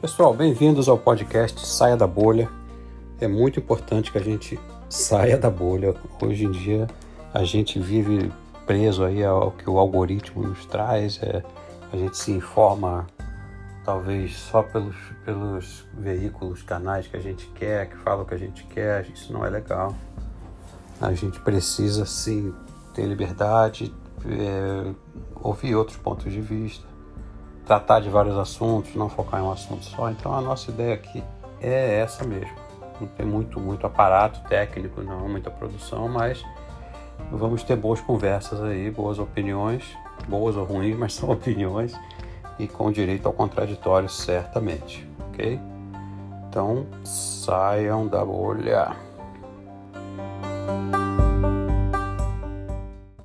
Pessoal, bem-vindos ao podcast Saia da Bolha. É muito importante que a gente saia da bolha. Hoje em dia a gente vive preso aí ao que o algoritmo nos traz. É, a gente se informa talvez só pelos, pelos veículos, canais que a gente quer, que falam o que a gente quer. Isso não é legal. A gente precisa sim ter liberdade, é, ouvir outros pontos de vista tratar de vários assuntos, não focar em um assunto só. Então a nossa ideia aqui é essa mesmo. Não tem muito, muito aparato técnico, não, muita produção, mas vamos ter boas conversas aí, boas opiniões, boas ou ruins, mas são opiniões e com direito ao contraditório, certamente, ok? Então saiam da bolha.